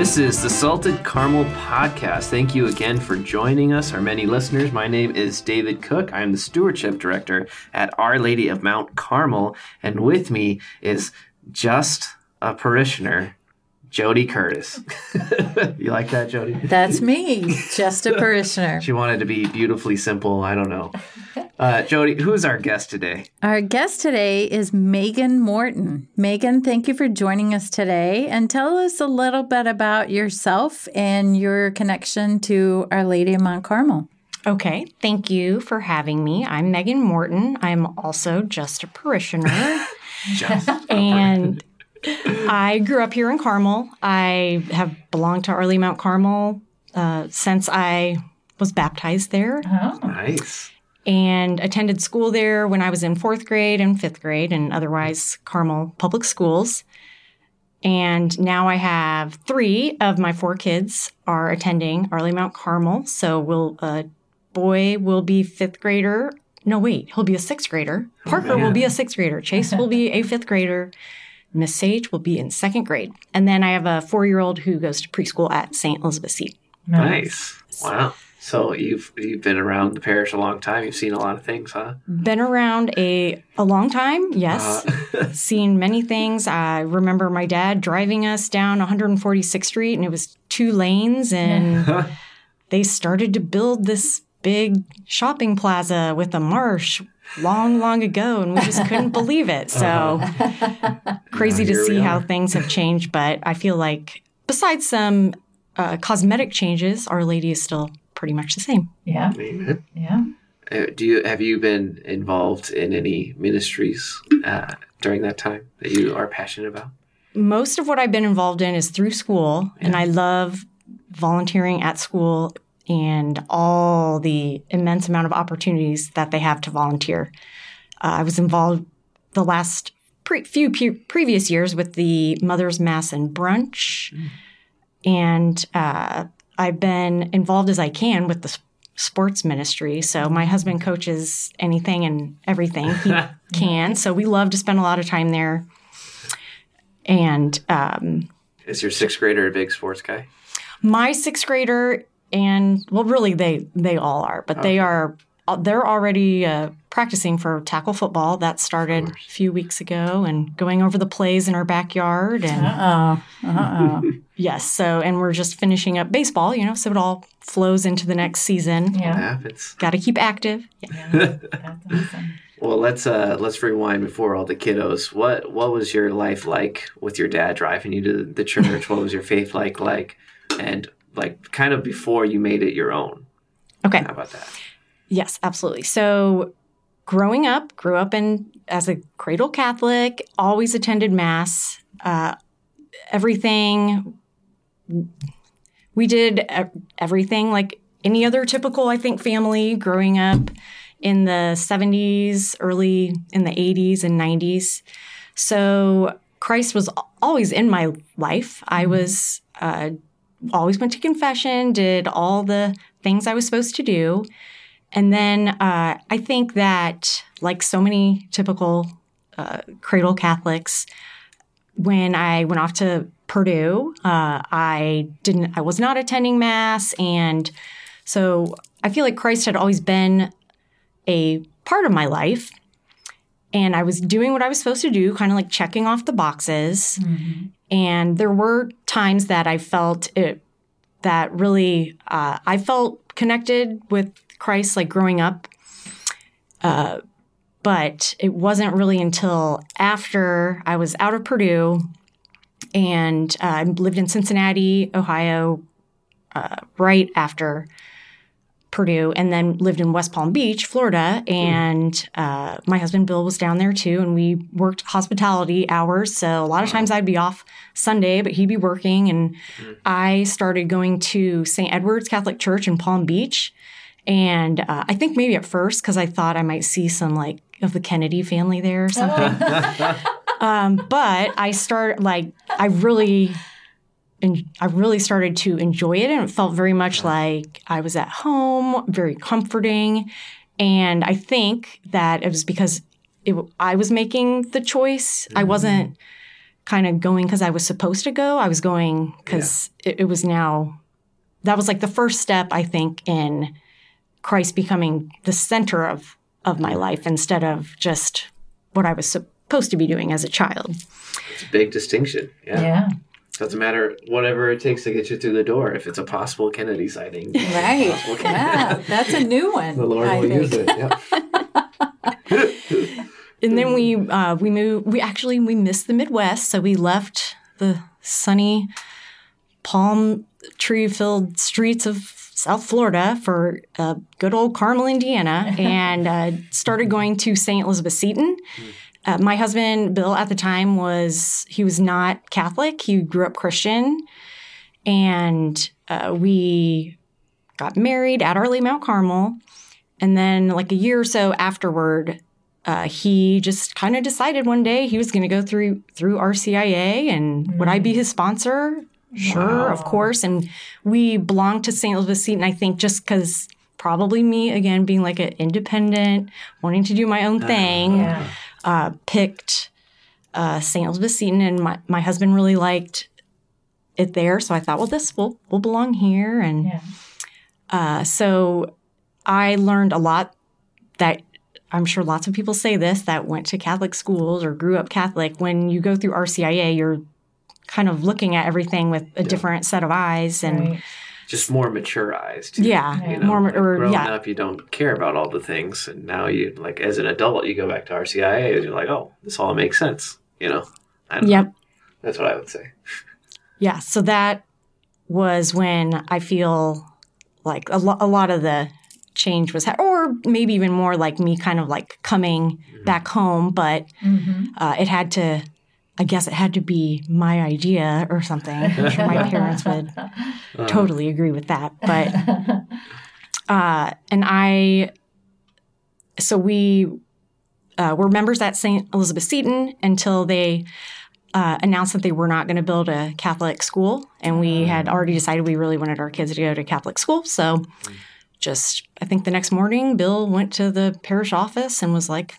This is the Salted Caramel Podcast. Thank you again for joining us, our many listeners. My name is David Cook. I'm the Stewardship Director at Our Lady of Mount Carmel. And with me is just a parishioner, Jody Curtis. you like that, Jody? That's me, just a parishioner. She wanted to be beautifully simple. I don't know. Uh, Jody, who's our guest today? Our guest today is Megan Morton. Megan, thank you for joining us today and tell us a little bit about yourself and your connection to Our Lady of Mount Carmel. Okay, thank you for having me. I'm Megan Morton. I'm also just a parishioner. Just and I grew up here in Carmel. I have belonged to Our Lady Mount Carmel uh, since I was baptized there nice. and attended school there when I was in fourth grade and fifth grade and otherwise Carmel public schools. And now I have three of my four kids are attending Our Lady Mount Carmel. So will a boy will be fifth grader. No, wait, he'll be a sixth grader. Parker will be a sixth grader. Chase will be a fifth grader. Miss Sage will be in second grade. And then I have a four year old who goes to preschool at St. Elizabeth Seton. Nice. Wow. So you've you've been around the parish a long time. You've seen a lot of things, huh? Been around a a long time, yes. Uh, Seen many things. I remember my dad driving us down 146th Street, and it was two lanes, and they started to build this big shopping plaza with a marsh long, long ago, and we just couldn't believe it. So crazy to see how things have changed, but I feel like besides some uh, cosmetic changes, Our Lady is still pretty much the same. Yeah, Amen. yeah. Uh, do you have you been involved in any ministries uh, during that time that you are passionate about? most of what I've been involved in is through school, and I love volunteering at school and all the immense amount of opportunities that they have to volunteer. Uh, I was involved the last pre- few pe- previous years with the Mother's Mass and Brunch, and uh, I've been involved as I can with the sports ministry. So my husband coaches anything and everything he can. So we love to spend a lot of time there. And um, Is your sixth grader a big sports guy? my sixth grader and well, really they they all are, but they are they're already uh, practicing for tackle football. That started a few weeks ago, and going over the plays in our backyard. And Uh oh. Uh oh. yes, so and we're just finishing up baseball. You know, so it all flows into the next season. What Yeah. happens? Got to keep active. Yeah. That's awesome. Well, let's uh, let's rewind before all the kiddos. What what was your life like with your dad driving you to the church? what was your faith like like, and like kind of before you made it your own? Okay. How about that? Yes, absolutely. So, growing up, grew up in as a cradle Catholic, always attended mass. Uh, everything we did everything like any other typical, I think, family growing up in the 70s, early in the 80s and 90s. So Christ was always in my life. I was uh, always went to confession, did all the things I was supposed to do. And then uh, I think that, like so many typical uh, cradle Catholics, when I went off to Purdue, uh, I didn't. I was not attending mass, and so I feel like Christ had always been a part of my life, and I was doing what I was supposed to do, kind of like checking off the boxes. And there were times that I felt it that really uh, I felt connected with Christ, like growing up. Uh, but it wasn't really until after I was out of Purdue and uh, I lived in Cincinnati, Ohio, uh, right after Purdue, and then lived in West Palm Beach, Florida. And uh, my husband Bill was down there too, and we worked hospitality hours. So a lot of times I'd be off Sunday, but he'd be working. And I started going to St. Edward's Catholic Church in Palm Beach. And uh, I think maybe at first, because I thought I might see some like of the Kennedy family there or something. um, but I start like I really, and I really started to enjoy it, and it felt very much like I was at home, very comforting. And I think that it was because it, I was making the choice. I mm-hmm. wasn't kind of going because I was supposed to go. I was going because it, it was now, that was like the first step, I think, in Christ becoming the center of, of my life instead of just what I was supposed to be doing as a child. It's a big distinction. Yeah. Yeah. Doesn't matter whatever it takes to get you through the door. If it's a possible Kennedy sighting, Right. possible Yeah. That's a new one. the Lord I will think. use it. Yeah. And then we uh, we moved. We actually we missed the Midwest, so we left the sunny palm tree filled streets of South Florida for uh, good old Carmel, Indiana, and uh, started going to St. Elizabeth Seton. Uh, my husband Bill at the time was he was not Catholic. He grew up Christian, and uh, we got married at Our Lady Mount Carmel. And then, like a year or so afterward, uh, he just kind of decided one day he was going to go through through RCIA, and would I be his sponsor? Sure, of course. And we belonged to St. Elizabeth Seton, I think, just because probably me again being like an independent, wanting to do my own thing, Yeah. Uh, picked uh, St. Elizabeth Seton, and my, my husband really liked it there. So I thought, well, this will will belong here, and Yeah. uh, so I learned a lot that I'm sure lots of people say this that went to Catholic schools or grew up Catholic. When you go through RCIA, you're kind of looking at everything with a different set of eyes, and Right. Just more mature eyes. Too. yeah, You know, more like or growing yeah, up, you don't care about all the things, and now you like as an adult, you go back to RCIA, and you're like, oh, this all makes sense. You know. I don't know. yep. That's what I would say. Yeah, so that was when I feel like a, lo- a lot of the change was, ha- or maybe even more like me kind of like coming back home, but Mm-hmm. uh, it had to, I guess it had to be my idea or something. I'm sure my parents would totally agree with that. But, uh, and I, so we uh, were members at St. Elizabeth Seton until they uh, announced that they were not going to build a Catholic school. And we had already decided we really wanted our kids to go to Catholic school. So just, I think the next morning, Bill went to the parish office and was like,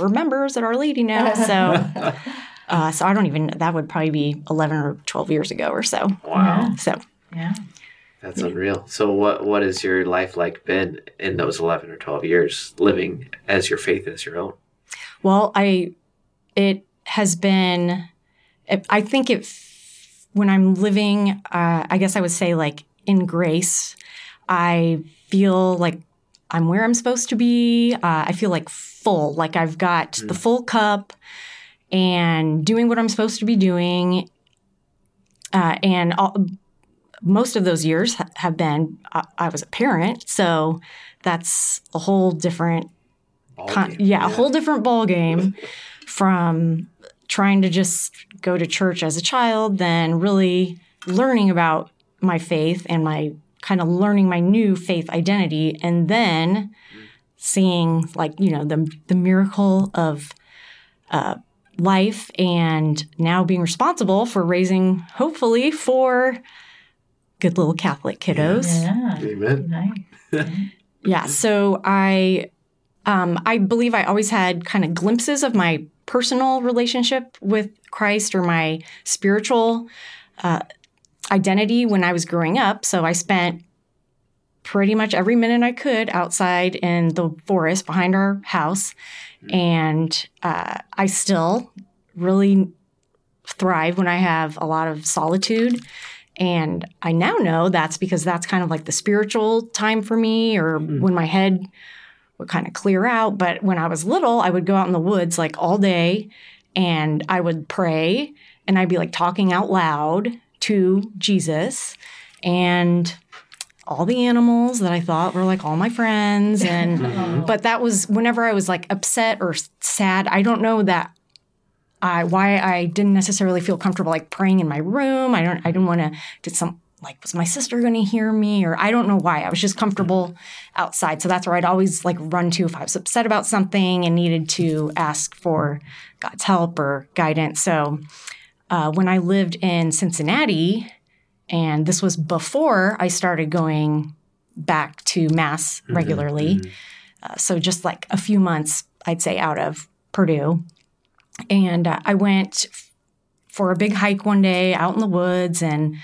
we're members at Our Lady now. So, uh, so I don't even, that would probably be 11 or 12 years ago or so. Wow, So, Yeah. that's unreal. So, what what has your life like been in those eleven or twelve years living as your faith as your own? Well, I it has been I think it when I'm living uh, I guess I would say like in grace I feel like I'm where I'm supposed to be. Uh, I feel like full, like I've got the full cup and doing what I'm supposed to be doing. Uh, and all, most of those years have been I, I was a parent, so that's a whole different con- game. yeah, a whole different ball game from trying to just go to church as a child than really learning about my faith and my kind of learning my new faith identity and then seeing like you know the the miracle of uh, life and now being responsible for raising hopefully four good little Catholic kiddos. Yeah. Amen. Nice. Yeah. So I, um, I believe I always had kind of glimpses of my personal relationship with Christ or my spiritual uh, identity when I was growing up. So I spent pretty much every minute I could outside in the forest behind our house, and uh, I still really thrive when I have a lot of solitude. And I now know that's because that's kind of like the spiritual time for me, or when my head would kind of clear out. But when I was little, I would go out in the woods like all day and I would pray and I'd be like talking out loud to Jesus and all the animals that I thought were like all my friends. And, but that was whenever I was like upset or sad, I don't know that I why I didn't necessarily feel comfortable like praying in my room. I don't I didn't want to did some like was my sister going to hear me or I don't know why. I was just comfortable outside. So that's where I'd always like run to if I was upset about something and needed to ask for God's help or guidance. So uh, when I lived in Cincinnati, and this was before I started going back to mass regularly. Uh, so just like a few months, I'd say, out of Purdue. And uh, I went f- for a big hike one day out in the woods and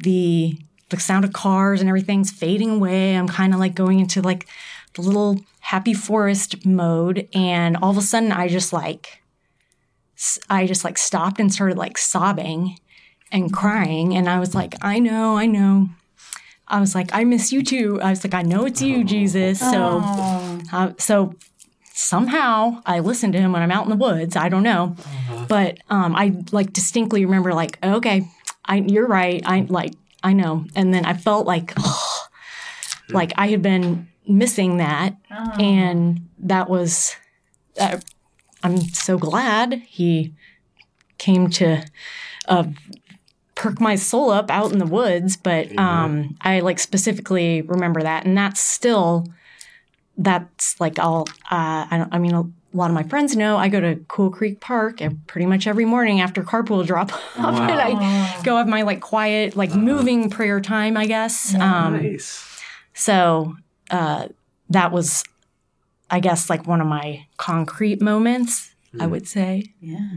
the the sound of cars and everything's fading away. I'm kind of like going into like the little happy forest mode and all of a sudden I just like I just like stopped and started like sobbing and crying and I was like, "I know, I know." I was like, "I miss you too." I was like, "I know it's you, Jesus." So uh, so somehow I listen to him when I'm out in the woods. I don't know. But um, I like distinctly remember like, okay, I you're right. I like I know. And then I felt like oh, like I had been missing that and that was uh, I'm so glad he came to uh, perk my soul up out in the woods, but um, I like specifically remember that, and that's still that's like I'll uh, I, don't, I mean a lot of my friends know I go to Cool Creek Park and pretty much every morning after carpool drop off, and I go have my like quiet like moving prayer time, I guess. Um, Nice. so uh, that was, I guess, like one of my concrete moments. I would say. Yeah.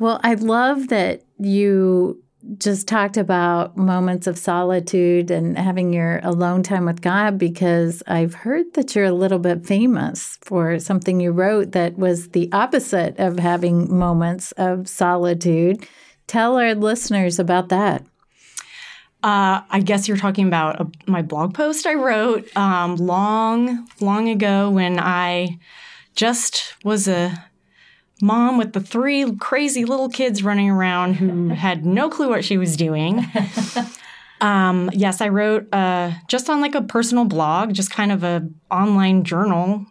Well, I love that you just talked about moments of solitude and having your alone time with God because I've heard that you're a little bit famous for something you wrote that was the opposite of having moments of solitude. Tell our listeners about that. Uh, I guess you're talking about a, my blog post I wrote um, long, long ago when I just was a mom with the three crazy little kids running around who had no clue what she was doing. Um, yes, I wrote uh, just on like a personal blog, just kind of a online journal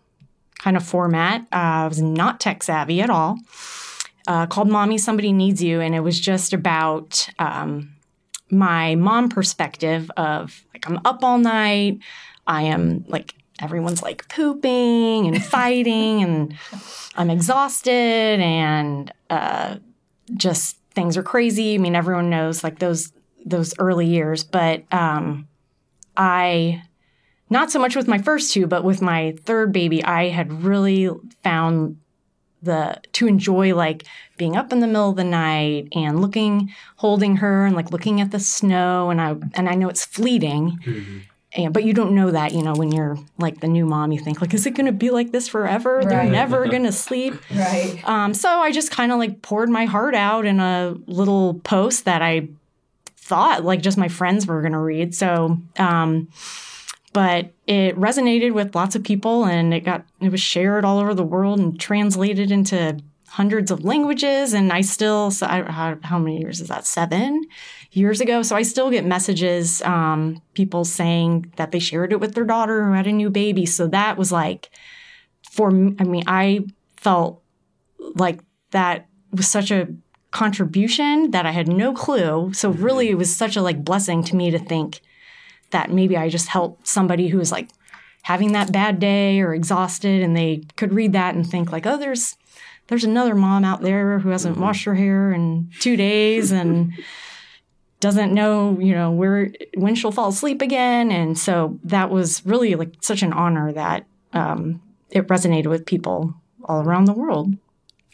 kind of format. Uh, I was not tech savvy at all. Uh, called "Mommy, Somebody Needs You," and it was just about um, my mom perspective of like I'm up all night. I am like everyone's like pooping and fighting, and I'm exhausted, and uh, just things are crazy. I mean, everyone knows like those those early years, but um, I not so much with my first two, but with my third baby, I had really found the to enjoy like being up in the middle of the night and looking, holding her, and like looking at the snow. And I and I know it's fleeting. And, but you don't know that, you know, when you're like the new mom, you think like, is it going to be like this forever? They're never going to sleep. Right. Um, so I just kind of like poured my heart out in a little post that I thought like just my friends were going to read. So, um, but it resonated with lots of people and it got, it was shared all over the world and translated into hundreds of languages. And I still, so I, how, how many years is that? Seven years ago. So I still get messages, um, people saying that they shared it with their daughter who had a new baby. So that was like, for me, I mean, I felt like that was such a contribution that I had no clue. So really it was such a like blessing to me to think that maybe I just helped somebody who was like having that bad day or exhausted and they could read that and think like, oh, there's there's another mom out there who hasn't washed her hair in two days and doesn't know, you know, where when she'll fall asleep again. And so that was really like such an honor that um, it resonated with people all around the world.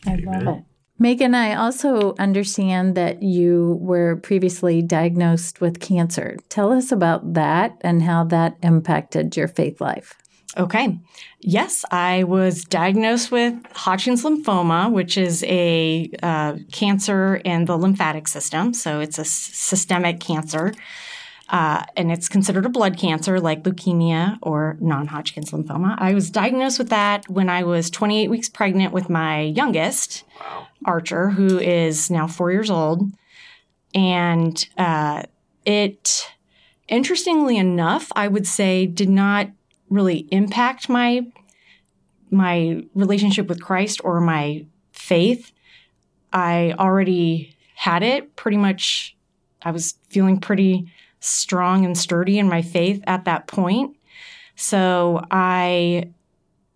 I love it. Megan, I also understand that you were previously diagnosed with cancer. Tell us about that and how that impacted your faith life. Okay. Yes, I was diagnosed with Hodgkin's lymphoma, which is a uh, cancer in the lymphatic system. So it's a systemic cancer. Uh, and it's considered a blood cancer like leukemia or non Hodgkin's lymphoma. I was diagnosed with that when I was 28 weeks pregnant with my youngest, Archer, who is now four years old. And uh, it, interestingly enough, I would say, did not really impact my my relationship with Christ or my faith. I already had it pretty much. I was feeling pretty strong and sturdy in my faith at that point. So I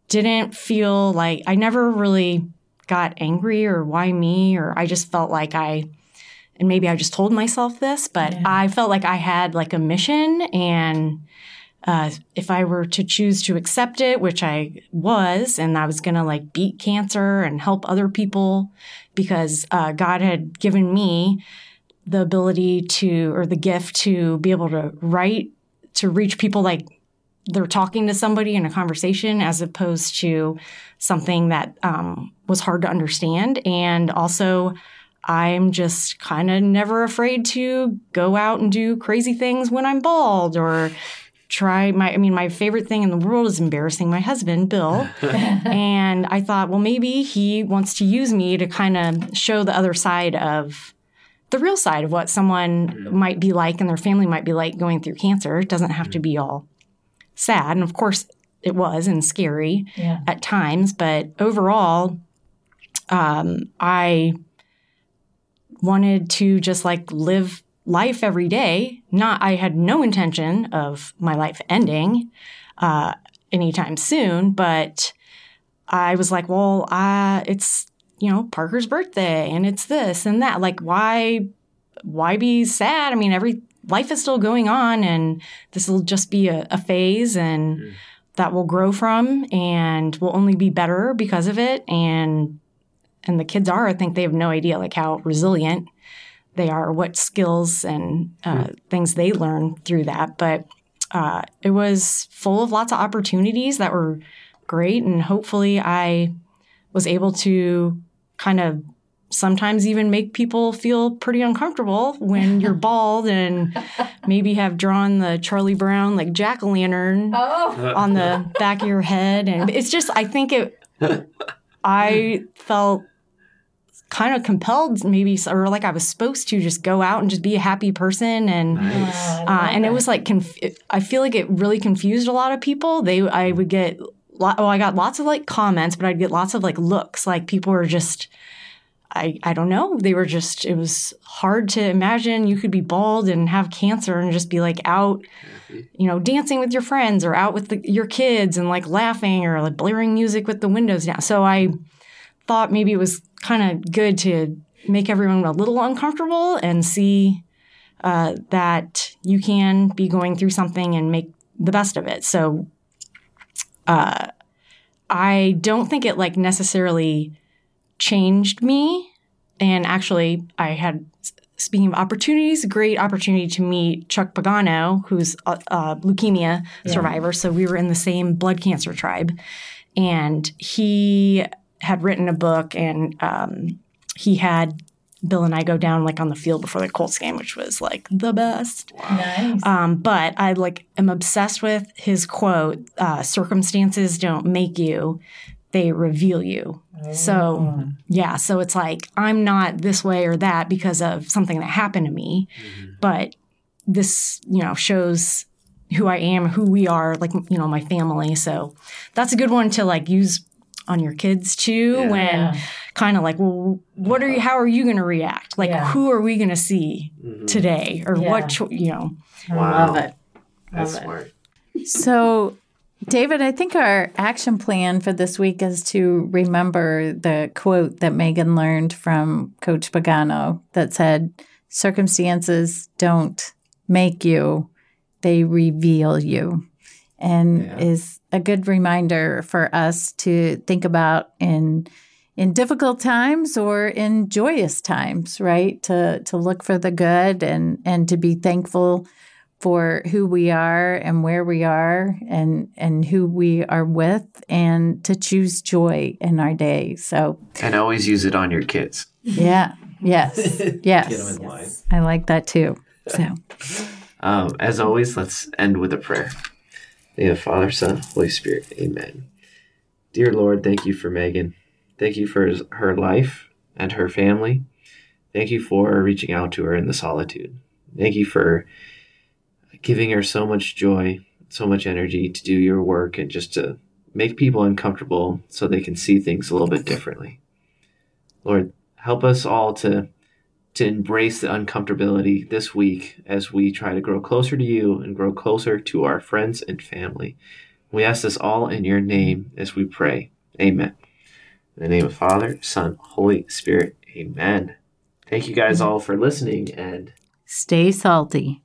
didn't feel like I never really got angry or why me or I just felt like I and maybe I just told myself this, but I felt like I had like a mission and uh, if I were to choose to accept it, which I was, and I was going to like beat cancer and help other people because uh, God had given me the ability to, or the gift to be able to write, to reach people like they're talking to somebody in a conversation as opposed to something that um, was hard to understand. And also, I'm just kind of never afraid to go out and do crazy things when I'm bald or try my I mean my favorite thing in the world is embarrassing my husband, Bill. and I thought, well maybe he wants to use me to kind of show the other side of the real side of what someone might be like and their family might be like going through cancer. It doesn't have to be all sad. And of course it was and scary Yeah. at times, but overall um, I wanted to just like live life every day. Not, I had no intention of my life ending uh, anytime soon, but I was like, well, uh, it's you know Parker's birthday, and it's this and that. Like, why, why be sad? I mean, every life is still going on, and this will just be a, a phase, and that will grow from, and will only be better because of it, and and the kids are. I think they have no idea like how resilient they are, what skills and uh, things they learn through that. But uh, it was full of lots of opportunities that were great, and hopefully, I was able to kind of sometimes even make people feel pretty uncomfortable when you're bald and maybe have drawn the Charlie Brown like jack o' lantern Oh. on the back of your head. And it's just, I think it, I felt kind of compelled maybe, or like I was supposed to just go out and just be a happy person. And, Nice. uh, and it was like, conf- I feel like it really confused a lot of people. They, I would get, lo- oh, I got lots of like comments, but I'd get lots of like looks. Like people were just, I, I don't know. They were just, it was hard to imagine you could be bald and have cancer and just be like out, you know, dancing with your friends or out with the, your kids and like laughing or like blaring music with the windows down. So I thought maybe it was kind of good to make everyone a little uncomfortable and see uh, that you can be going through something and make the best of it. So uh, I don't think it like necessarily changed me. And actually, I had, speaking of opportunities, great opportunity to meet Chuck Pagano, who's a, a leukemia survivor. So we were in the same blood cancer tribe. And he had written a book, and um, he had Bill and I go down like on the field before the Colts game, which was like the best. Nice. Um, but I like am obsessed with his quote: uh, "Circumstances don't make you; they reveal you." So yeah, so it's like I'm not this way or that because of something that happened to me, but this you know shows who I am, who we are, like you know my family. So that's a good one to like use on your kids too Yeah. when Yeah. kind of like well what are you how are you going to react like Yeah. who are we going to see Mhm. today or Yeah. what cho- you know I Wow. love it. That's Love it. smart. So, David, I think our action plan for this week is to remember the quote that Megan learned from Coach Pagano that said, Circumstances don't make you, they reveal you. And Yeah. is a good reminder for us to think about in in difficult times or in joyous times, right? To to look for the good and and to be thankful for who we are and where we are and and who we are with and to choose joy in our day. So, And always use it on your kids. yeah. Yes. Get them Yes. in line. I like that too. So, Um, as always, let's end with a prayer. Name of Father, Son, Holy Spirit. Amen. Dear Lord, thank you for Megan. Thank you for his- her life and her family. Thank you for reaching out to her in the solitude. Thank you for giving her so much joy, so much energy to do your work and just to make people uncomfortable so they can see things a little bit differently. Lord, help us all to to embrace the uncomfortability this week as we try to grow closer to you and grow closer to our friends and family. We ask this all in your name as we pray. Amen. In the name of Father, Son, Holy Spirit. Amen. Thank you guys all for listening and stay salty.